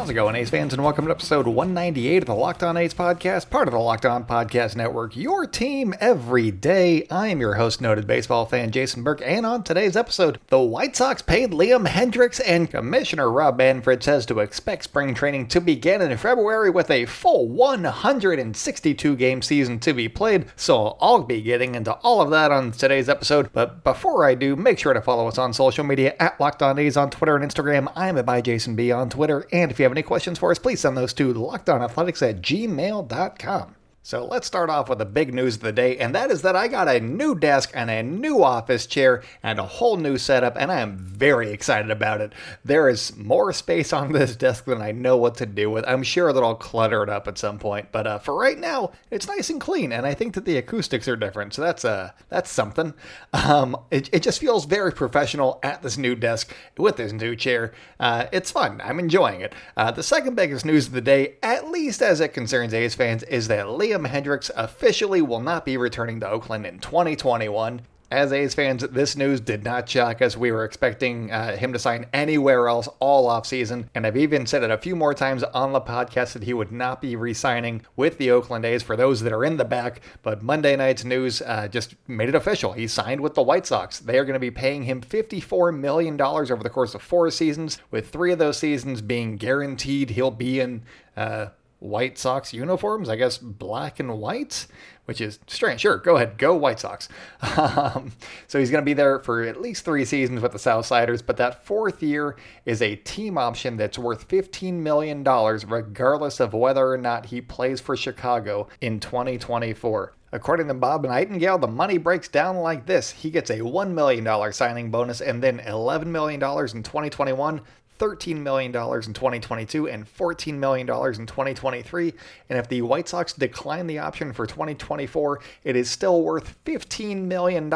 How's it going, A's fans, and welcome to episode 198 of the Locked On A's podcast, part of the Locked On Podcast Network, your team every day. I am your host, noted baseball fan Jason Burke, and on today's episode, the White Sox paid Liam Hendriks, and Commissioner Rob Manfred says to expect spring training to begin in February with a full 162 game season to be played. So I'll be getting into all of that on today's episode. But before I do, make sure to follow us on social media at Locked On A's on Twitter and Instagram. I'm at by Jason B on Twitter, and if you have any questions for us, please send those to lockedonathletics at gmail.com. So let's start off with the big news of the day, and that is that I got a new desk and a new office chair and a whole new setup, and I am very excited about it. There is more space on this desk than I know what to do with. I'm sure that I'll clutter it up at some point, but uh, for right now, it's nice and clean, and I think that the acoustics are different, so that's uh, that's something. Um, it, it just feels very professional at this new desk with this new chair. Uh, it's fun. I'm enjoying it. Uh, the second biggest news of the day, at least as it concerns A's fans, is that Liam Hendriks officially will not be returning to Oakland in 2021. As A's fans, this news did not shock us. We were expecting uh, him to sign anywhere else all offseason, and I've even said it a few more times on the podcast that he would not be re signing with the Oakland A's for those that are in the back. But Monday night's news uh, just made it official. He signed with the White Sox. They are going to be paying him $54 million over the course of four seasons, with three of those seasons being guaranteed he'll be in. Uh, White Sox uniforms, I guess black and white, which is strange. Sure, go ahead, go White Sox. Um, so he's going to be there for at least three seasons with the Southsiders, but that fourth year is a team option that's worth $15 million, regardless of whether or not he plays for Chicago in 2024. According to Bob Nightingale, the money breaks down like this. He gets a $1 million signing bonus and then $11 million in 2021, $13 million in 2022 and $14 million in 2023. And if the White Sox decline the option for 2024, it is still worth $15 million.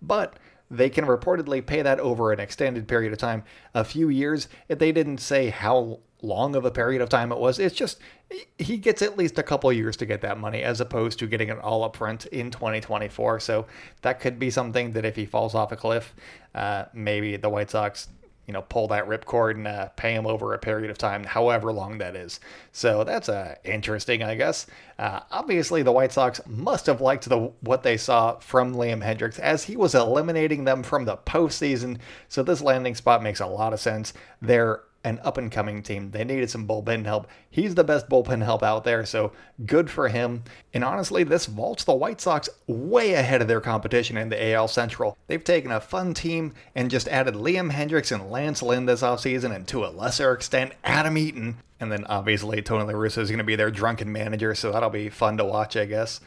But they can reportedly pay that over an extended period of time, a few years. If they didn't say how long of a period of time it was, it's just he gets at least a couple years to get that money as opposed to getting it all up front in 2024. So that could be something that if he falls off a cliff, uh, maybe the White Sox you know, pull that ripcord and uh, pay him over a period of time, however long that is. So that's uh, interesting, I guess. Uh, obviously, the White Sox must have liked the what they saw from Liam Hendriks as he was eliminating them from the postseason. So this landing spot makes a lot of sense. They're an up and coming team. They needed some bullpen help. He's the best bullpen help out there, so good for him. And honestly, this vaults the White Sox way ahead of their competition in the AL Central. They've taken a fun team and just added Liam Hendriks and Lance Lynn this offseason, and to a lesser extent, Adam Eaton. And then obviously Tony La Russa is going to be their drunken manager, so that'll be fun to watch, I guess.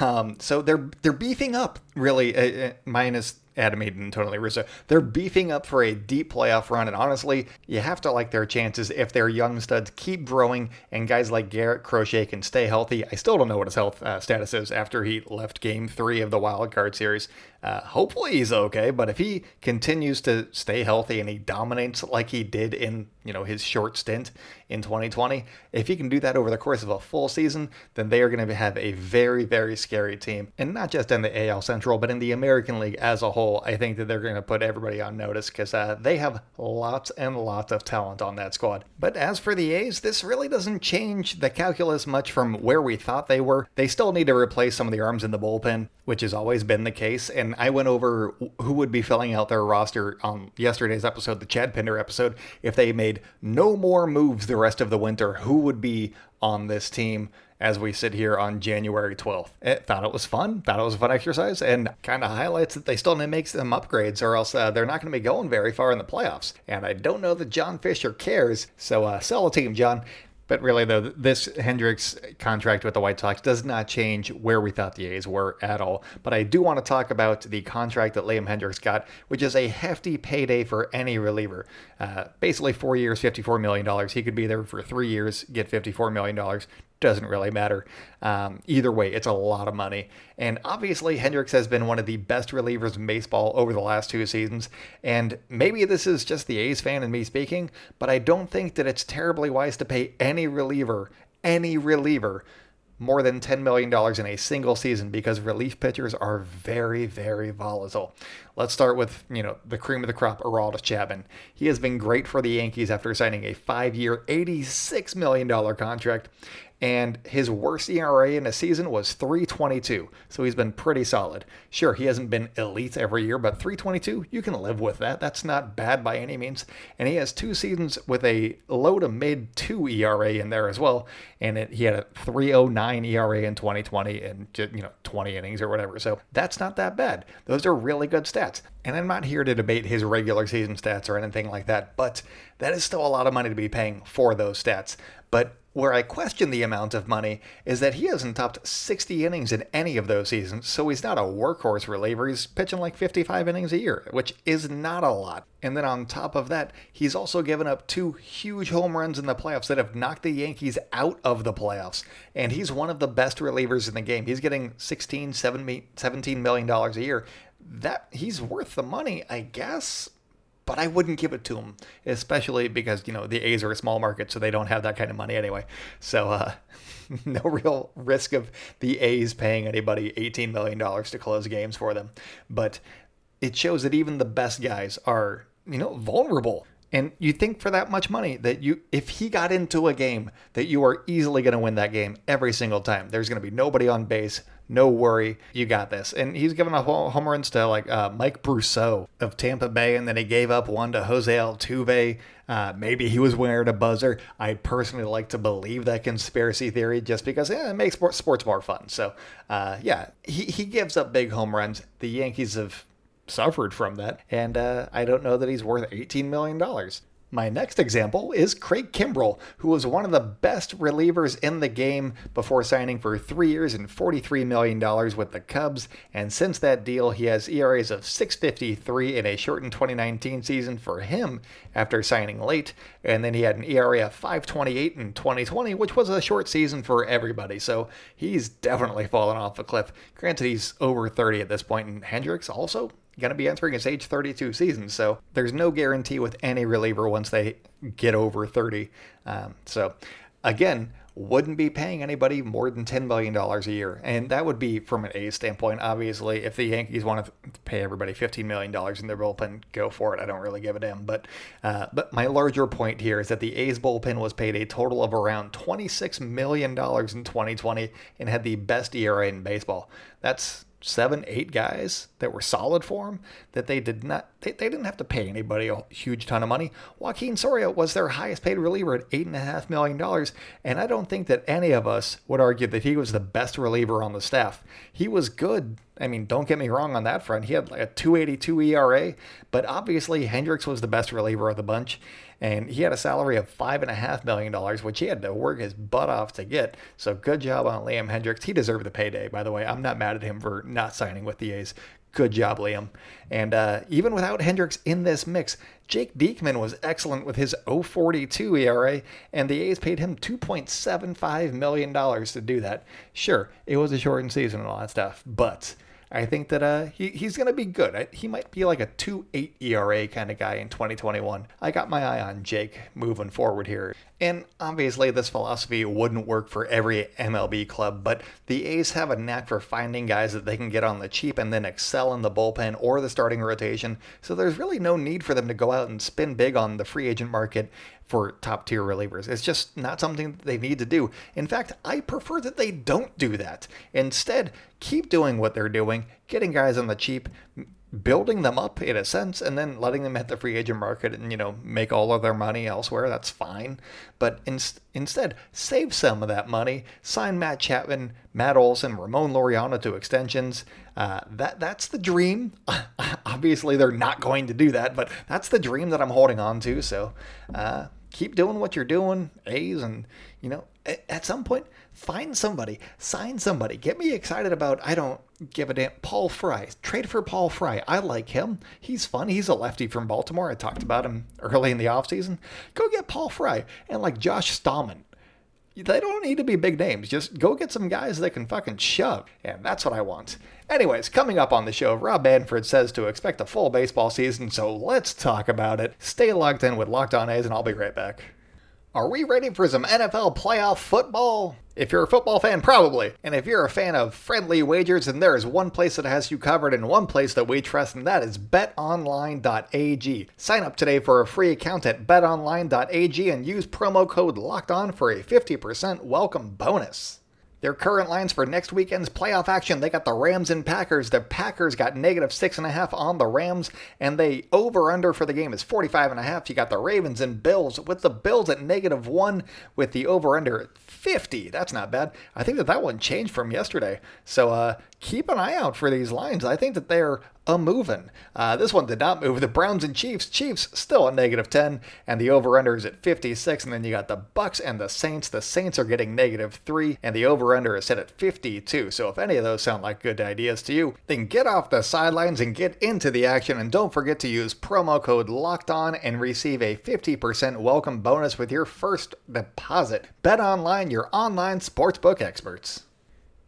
Um, so they're they're beefing up really, uh, uh minus Adam Eaton and Tony La Russa. They're beefing up for a deep playoff run, and honestly, you have to like their chances if their young studs keep growing and guys like Garrett Crochet can stay healthy. I still don't know what his health uh, status is after he left Game Three of the Wild Card Series. Uh, hopefully he's okay, but if he continues to stay healthy and he dominates like he did in you know his short stint in 2020, if he can do that over the course of a full season, then they are going to have a very very scary team, and not just in the AL Central, but in the American League as a whole. I think that they're going to put everybody on notice because uh, they have lots and lots of talent on that squad. But as for the A's, this really doesn't change the calculus much from where we thought they were. They still need to replace some of the arms in the bullpen, which has always been the case, and I went over who would be filling out their roster on yesterday's episode, the Chad Pinder episode. If they made no more moves the rest of the winter, who would be on this team as we sit here on January 12th? I thought it was fun, thought it was a fun exercise, and kind of highlights that they still need to make some upgrades, or else uh, they're not going to be going very far in the playoffs. And I don't know that John Fisher cares, so uh, sell a team, John. But really, though, this Hendriks contract with the White Sox does not change where we thought the A's were at all. But I do want to talk about the contract that Liam Hendriks got, which is a hefty payday for any reliever. Uh, basically, four years, $54 million. He could be there for three years, get $54 million doesn't really matter. Um, either way, it's a lot of money. And obviously, Hendriks has been one of the best relievers in baseball over the last two seasons. And maybe this is just the A's fan and me speaking, but I don't think that it's terribly wise to pay any reliever, any reliever, more than $10 million in a single season because relief pitchers are very, very volatile. Let's start with, you know, the cream of the crop, Aroldis Chapman. He has been great for the Yankees after signing a five-year, $86 million contract and his worst ERA in a season was 322. So he's been pretty solid. Sure, he hasn't been elite every year, but 322, you can live with that. That's not bad by any means. And he has two seasons with a low to mid 2 ERA in there as well, and it, he had a 309 ERA in 2020 and you know 20 innings or whatever. So that's not that bad. Those are really good stats. And I'm not here to debate his regular season stats or anything like that, but that is still a lot of money to be paying for those stats. But where I question the amount of money is that he hasn't topped 60 innings in any of those seasons, so he's not a workhorse reliever. He's pitching like 55 innings a year, which is not a lot. And then on top of that, he's also given up two huge home runs in the playoffs that have knocked the Yankees out of the playoffs. And he's one of the best relievers in the game. He's getting 16, 17 million dollars a year. That he's worth the money, I guess but I wouldn't give it to them, especially because you know the A's are a small market, so they don't have that kind of money anyway. So uh, no real risk of the A's paying anybody eighteen million dollars to close games for them. But it shows that even the best guys are you know vulnerable. And you think for that much money that you, if he got into a game, that you are easily going to win that game every single time. There's going to be nobody on base, no worry, you got this. And he's given up home runs to like uh, Mike Brosseau of Tampa Bay, and then he gave up one to Jose Altuve. Uh, maybe he was wearing a buzzer. I personally like to believe that conspiracy theory just because it makes sports more fun. So, uh, yeah, he, he gives up big home runs. The Yankees have suffered from that, and uh, I don't know that he's worth $18 million. My next example is Craig Kimbrel, who was one of the best relievers in the game before signing for three years and $43 million with the Cubs. And since that deal, he has ERAs of 653 in a shortened 2019 season for him after signing late. And then he had an ERA of 528 in 2020, which was a short season for everybody. So he's definitely fallen off a cliff. Granted, he's over 30 at this point, and Hendriks also going to be entering his age 32 season. So there's no guarantee with any reliever once they get over 30. Um, so again, wouldn't be paying anybody more than $10 million a year. And that would be from an A standpoint. Obviously, if the Yankees want to pay everybody $15 million in their bullpen, go for it. I don't really give a damn. But, uh, but my larger point here is that the A's bullpen was paid a total of around $26 million in 2020 and had the best ERA in baseball. That's seven, eight guys that were solid for him that they did not they, they didn't have to pay anybody a huge ton of money. Joakim Soria was their highest paid reliever at eight and a half million dollars, and I don't think that any of us would argue that he was the best reliever on the staff. He was good. I mean, don't get me wrong on that front. He had like a 282 ERA, but obviously Hendriks was the best reliever of the bunch and he had a salary of five and a half million dollars, which he had to work his butt off to get. So good job on Liam Hendriks. He deserved the payday, by the way. I'm not mad at him for not signing with the A's. Good job, Liam. And uh, even without Hendriks in this mix, Jake Diekman was excellent with his 042 ERA, and the A's paid him $2.75 million to do that. Sure, it was a shortened season and all that stuff, but I think that uh, he, he's going to be good. He might be like a 2.8 ERA kind of guy in 2021. I got my eye on Jake moving forward here. And obviously, this philosophy wouldn't work for every MLB club, but the A's have a knack for finding guys that they can get on the cheap and then excel in the bullpen or the starting rotation. So there's really no need for them to go out and spin big on the free agent market for top tier relievers. It's just not something that they need to do. In fact, I prefer that they don't do that. Instead, keep doing what they're doing, getting guys on the cheap, building them up in a sense and then letting them hit the free agent market and you know make all of their money elsewhere that's fine. But in, instead save some of that money sign matt chapman matt olson ramon laureano to extensions. Uh, that that's the dream. Obviously they're not going to do that but that's the dream that i'm holding on to so uh, keep doing what you're doing, A's, and you know, at some point, find somebody, sign somebody, get me excited about. I don't give a damn. Paul Fry, trade for Paul Fry. I like him. He's fun. He's a lefty from Baltimore. I talked about him early in the offseason. Go get Paul Fry and like Josh Staumont. They don't need to be big names. Just go get some guys that can fucking shove. And that's what I want. Anyways, coming up on the show, Rob Manfred says to expect a full baseball season, so let's talk about it. Stay locked in with Locked On A's, and I'll be right back. Are we ready for some NFL playoff football? If you're a football fan, probably. And if you're a fan of friendly wagers, then there is one place that has you covered and one place that we trust, and that is betonline.ag. Sign up today for a free account at betonline.ag and use promo code LOCKED ON for a 50% welcome bonus. Their current lines for next weekend's playoff action, they got the Rams and Packers. The Packers got negative six and a half on the Rams, and they over under for the game is 45 and a half. You got the Ravens and Bills with the Bills at negative one with the over under at 50. That's not bad. I think that that one changed from yesterday. So uh, keep an eye out for these lines. I think that they're a moving. Uh, this one did not move. The Browns and Chiefs. Chiefs still at negative 10, and the over/under is at 56. And then you got the Bucks and the Saints. The Saints are getting negative three, and the over/under is set at 52. So if any of those sound like good ideas to you, then get off the sidelines and get into the action. And don't forget to use promo code Locked On and receive a 50% welcome bonus with your first deposit. Bet online, your online sportsbook experts.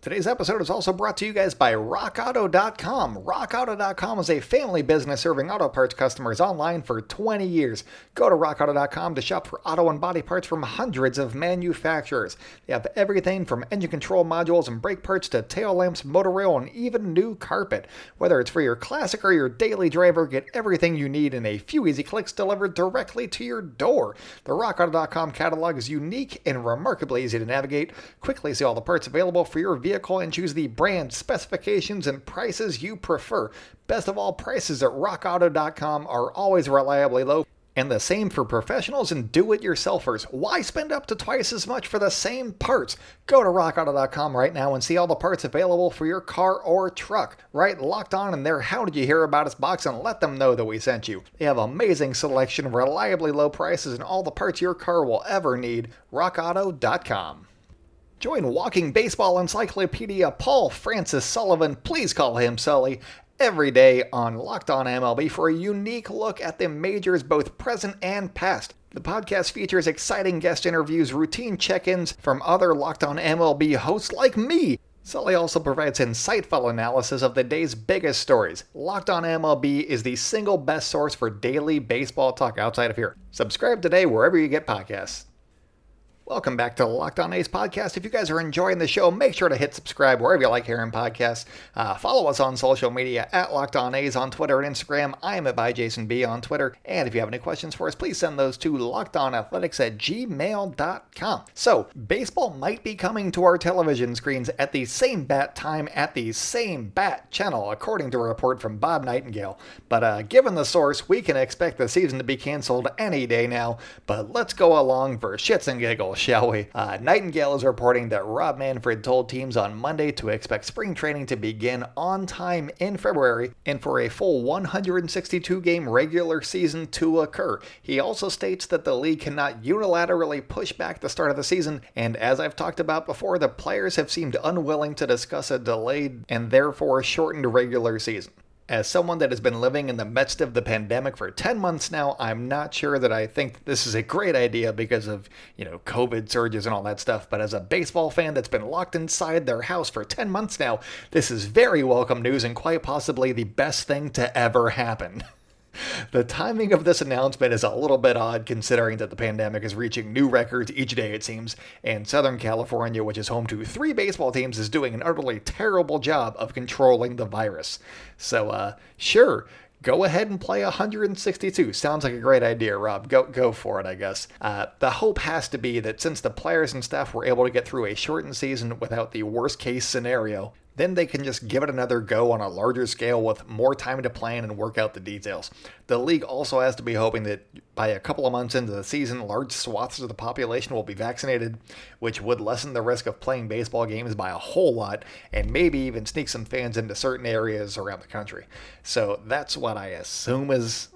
Today's episode is also brought to you guys by RockAuto.com. RockAuto.com is a family business serving auto parts customers online for 20 years. Go to RockAuto.com to shop for auto and body parts from hundreds of manufacturers. They have everything from engine control modules and brake parts to tail lamps, motor rail, and even new carpet. Whether it's for your classic or your daily driver, get everything you need in a few easy clicks delivered directly to your door. The RockAuto.com catalog is unique and remarkably easy to navigate. Quickly see all the parts available for your vehicle vehicle and choose the brand, specifications, and prices you prefer. Best of all, prices at rockauto.com are always reliably low. And the same for professionals and do it yourselfers. Why spend up to twice as much for the same parts? Go to rockauto.com right now and see all the parts available for your car or truck. Write locked on in their How Did You Hear About Us box and let them know that we sent you. They have amazing selection, reliably low prices, and all the parts your car will ever need. rockauto.com. Join Walking Baseball Encyclopedia Paul Francis Sullivan, please call him Sully, every day on Locked On MLB for a unique look at the majors, both present and past. The podcast features exciting guest interviews, routine check ins from other Locked On MLB hosts like me. Sully also provides insightful analysis of the day's biggest stories. Locked On MLB is the single best source for daily baseball talk outside of here. Subscribe today wherever you get podcasts. Welcome back to Locked On A's podcast. If you guys are enjoying the show, make sure to hit subscribe wherever you like hearing podcasts. Uh, follow us on social media at Locked On A's on Twitter and Instagram. I am at by Jason B on Twitter. And if you have any questions for us, please send those to lockedonathletics at gmail.com. So, baseball might be coming to our television screens at the same bat time at the same bat channel, according to a report from Bob Nightingale. But uh, given the source, we can expect the season to be canceled any day now. But let's go along for shits and giggles shall we? Uh, Nightingale is reporting that Rob Manfred told teams on Monday to expect spring training to begin on time in February and for a full 162 game regular season to occur. He also states that the league cannot unilaterally push back the start of the season, and as I've talked about before, the players have seemed unwilling to discuss a delayed and therefore shortened regular season. As someone that has been living in the midst of the pandemic for 10 months now, I'm not sure that I think this is a great idea because of, you know, COVID surges and all that stuff. But as a baseball fan that's been locked inside their house for 10 months now, this is very welcome news and quite possibly the best thing to ever happen. The timing of this announcement is a little bit odd considering that the pandemic is reaching new records each day, it seems, and Southern California, which is home to three baseball teams, is doing an utterly terrible job of controlling the virus. So, uh, sure, go ahead and play 162. Sounds like a great idea, Rob. Go go for it, I guess. Uh, the hope has to be that since the players and staff were able to get through a shortened season without the worst case scenario, then they can just give it another go on a larger scale with more time to plan and work out the details. The league also has to be hoping that by a couple of months into the season, large swaths of the population will be vaccinated, which would lessen the risk of playing baseball games by a whole lot and maybe even sneak some fans into certain areas around the country. So that's what I assume is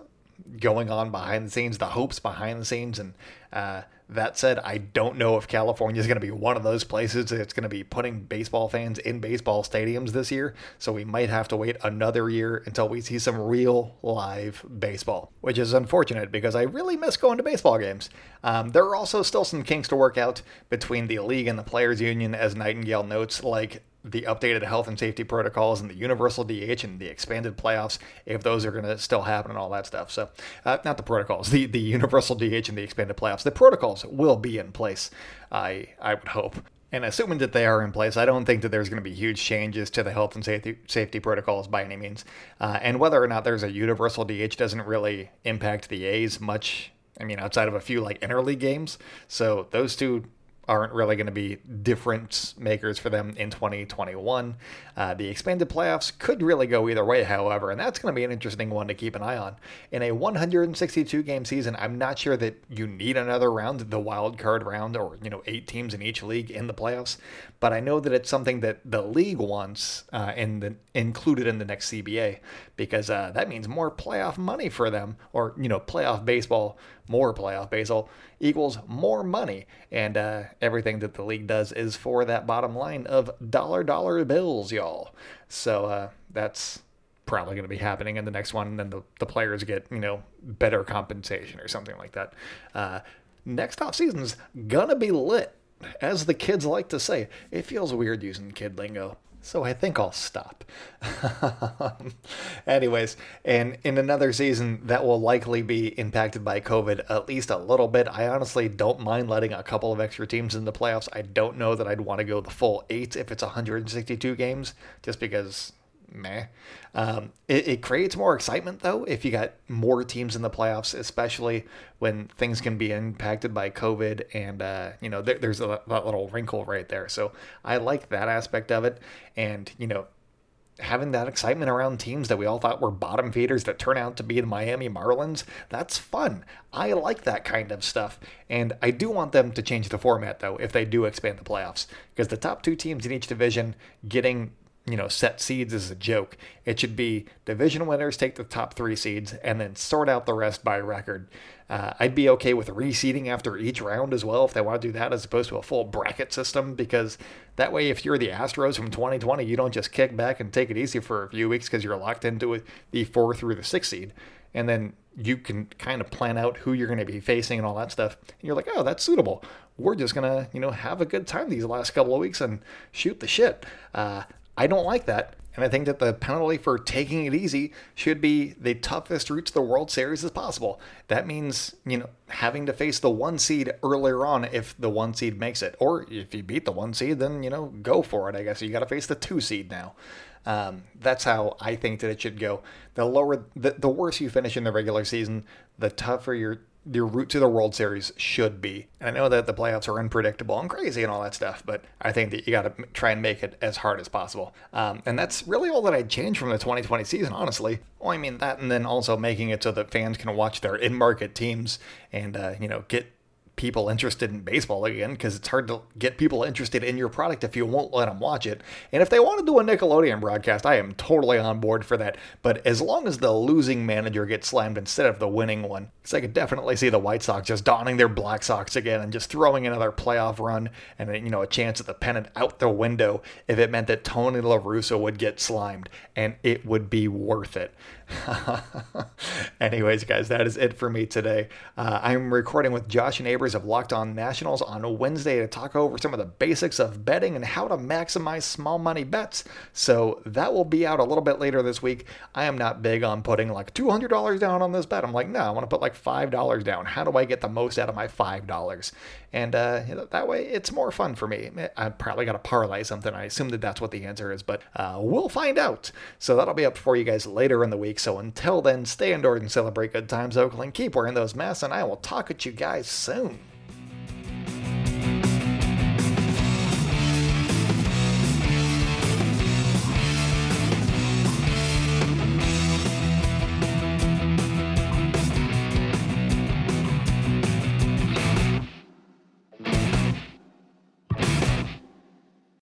going on behind the scenes, the hopes behind the scenes, and uh, that said, I don't know if California is going to be one of those places that's going to be putting baseball fans in baseball stadiums this year. So we might have to wait another year until we see some real live baseball, which is unfortunate because I really miss going to baseball games. Um, there are also still some kinks to work out between the league and the players' union, as Nightingale notes, like the updated health and safety protocols and the universal DH and the expanded playoffs, if those are going to still happen and all that stuff. So, uh, not the protocols, the, the universal DH and the expanded playoffs. The protocols will be in place, I, I would hope. And assuming that they are in place, I don't think that there's going to be huge changes to the health and safety safety protocols by any means. Uh, and whether or not there's a universal DH doesn't really impact the A's much. I mean, outside of a few like interleague games. So those two aren't really going to be difference makers for them in 2021. Uh, the expanded playoffs could really go either way, however, and that's going to be an interesting one to keep an eye on. In a 162 game season, I'm not sure that you need another round, the wild card round, or you know eight teams in each league in the playoffs. But I know that it's something that the league wants uh, in the, included in the next CBA because uh, that means more playoff money for them, or you know playoff baseball, more playoff baseball equals more money. And uh, everything that the league does is for that bottom line of dollar dollar bills, y'all. So uh, that's probably going to be happening in the next one. And then the, the players get, you know, better compensation or something like that. Uh, next off season's gonna be lit. As the kids like to say, it feels weird using kid lingo so I think I'll stop. Anyways, and in another season that will likely be impacted by COVID at least a little bit, I honestly don't mind letting a couple of extra teams in the playoffs. I don't know that I'd want to go the full eight if it's 162 games, just because meh. Um, it, it, creates more excitement though if you got more teams in the playoffs, especially when things can be impacted by COVID and uh, you know there, there's a, that little wrinkle right there. So I like that aspect of it, and you know having that excitement around teams that we all thought were bottom feeders that turn out to be the Miami Marlins, that's fun. I like that kind of stuff. And I do want them to change the format, though, if they do expand the playoffs, because the top two teams in each division getting you know, set seeds is a joke. It should be division winners take the top three seeds and then sort out the rest by record. Uh, I'd be okay with reseeding after each round as well if they want to do that as opposed to a full bracket system because that way, if you're the Astros from 2020, you don't just kick back and take it easy for a few weeks because you're locked into the four through the six seed. And then you can kind of plan out who you're going to be facing and all that stuff. And you're like, oh, that's suitable. We're just going to, you know, have a good time these last couple of weeks and shoot the shit. Uh, I don't like that. And I think that the penalty for taking it easy should be the toughest route to the World Series as possible. That means, you know, having to face the one seed earlier on if the one seed makes it. Or if you beat the one seed, then, you know, go for it. I guess you got to face the two seed now. Um, that's how I think that it should go. The lower, the, the worse you finish in the regular season, the tougher your your route to the World Series should be. And I know that the playoffs are unpredictable and crazy and all that stuff, but I think that you got to try and make it as hard as possible. Um, and that's really all that I'd change from the 2020 season, honestly. Well, I mean that, and then also making it so that fans can watch their in-market teams and uh, you know get people interested in baseball again because it's hard to get people interested in your product if you won't let them watch it. And if they want to do a Nickelodeon broadcast, I am totally on board for that. But as long as the losing manager gets slammed instead of the winning one, because I could definitely see the White Sox just donning their black socks again and just throwing another playoff run and you know a chance at the pennant out the window if it meant that Tony La Russa would get slimed, and it would be worth it. Anyways, guys, that is it for me today. Uh, I'm recording with Josh and Neighbors of Locked On Nationals on Wednesday to talk over some of the basics of betting and how to maximize small money bets. So that will be out a little bit later this week. I am not big on putting like $200 down on this bet. I'm like, no, I want to put like $5 down. How do I get the most out of my $5? And uh, that way it's more fun for me. I probably got to parlay something. I assume that that's what the answer is, but uh, we'll find out. So that'll be up for you guys later in the week. So until then, stay indoors and celebrate good times, Oakland. Keep wearing those masks, and I will talk at you guys soon.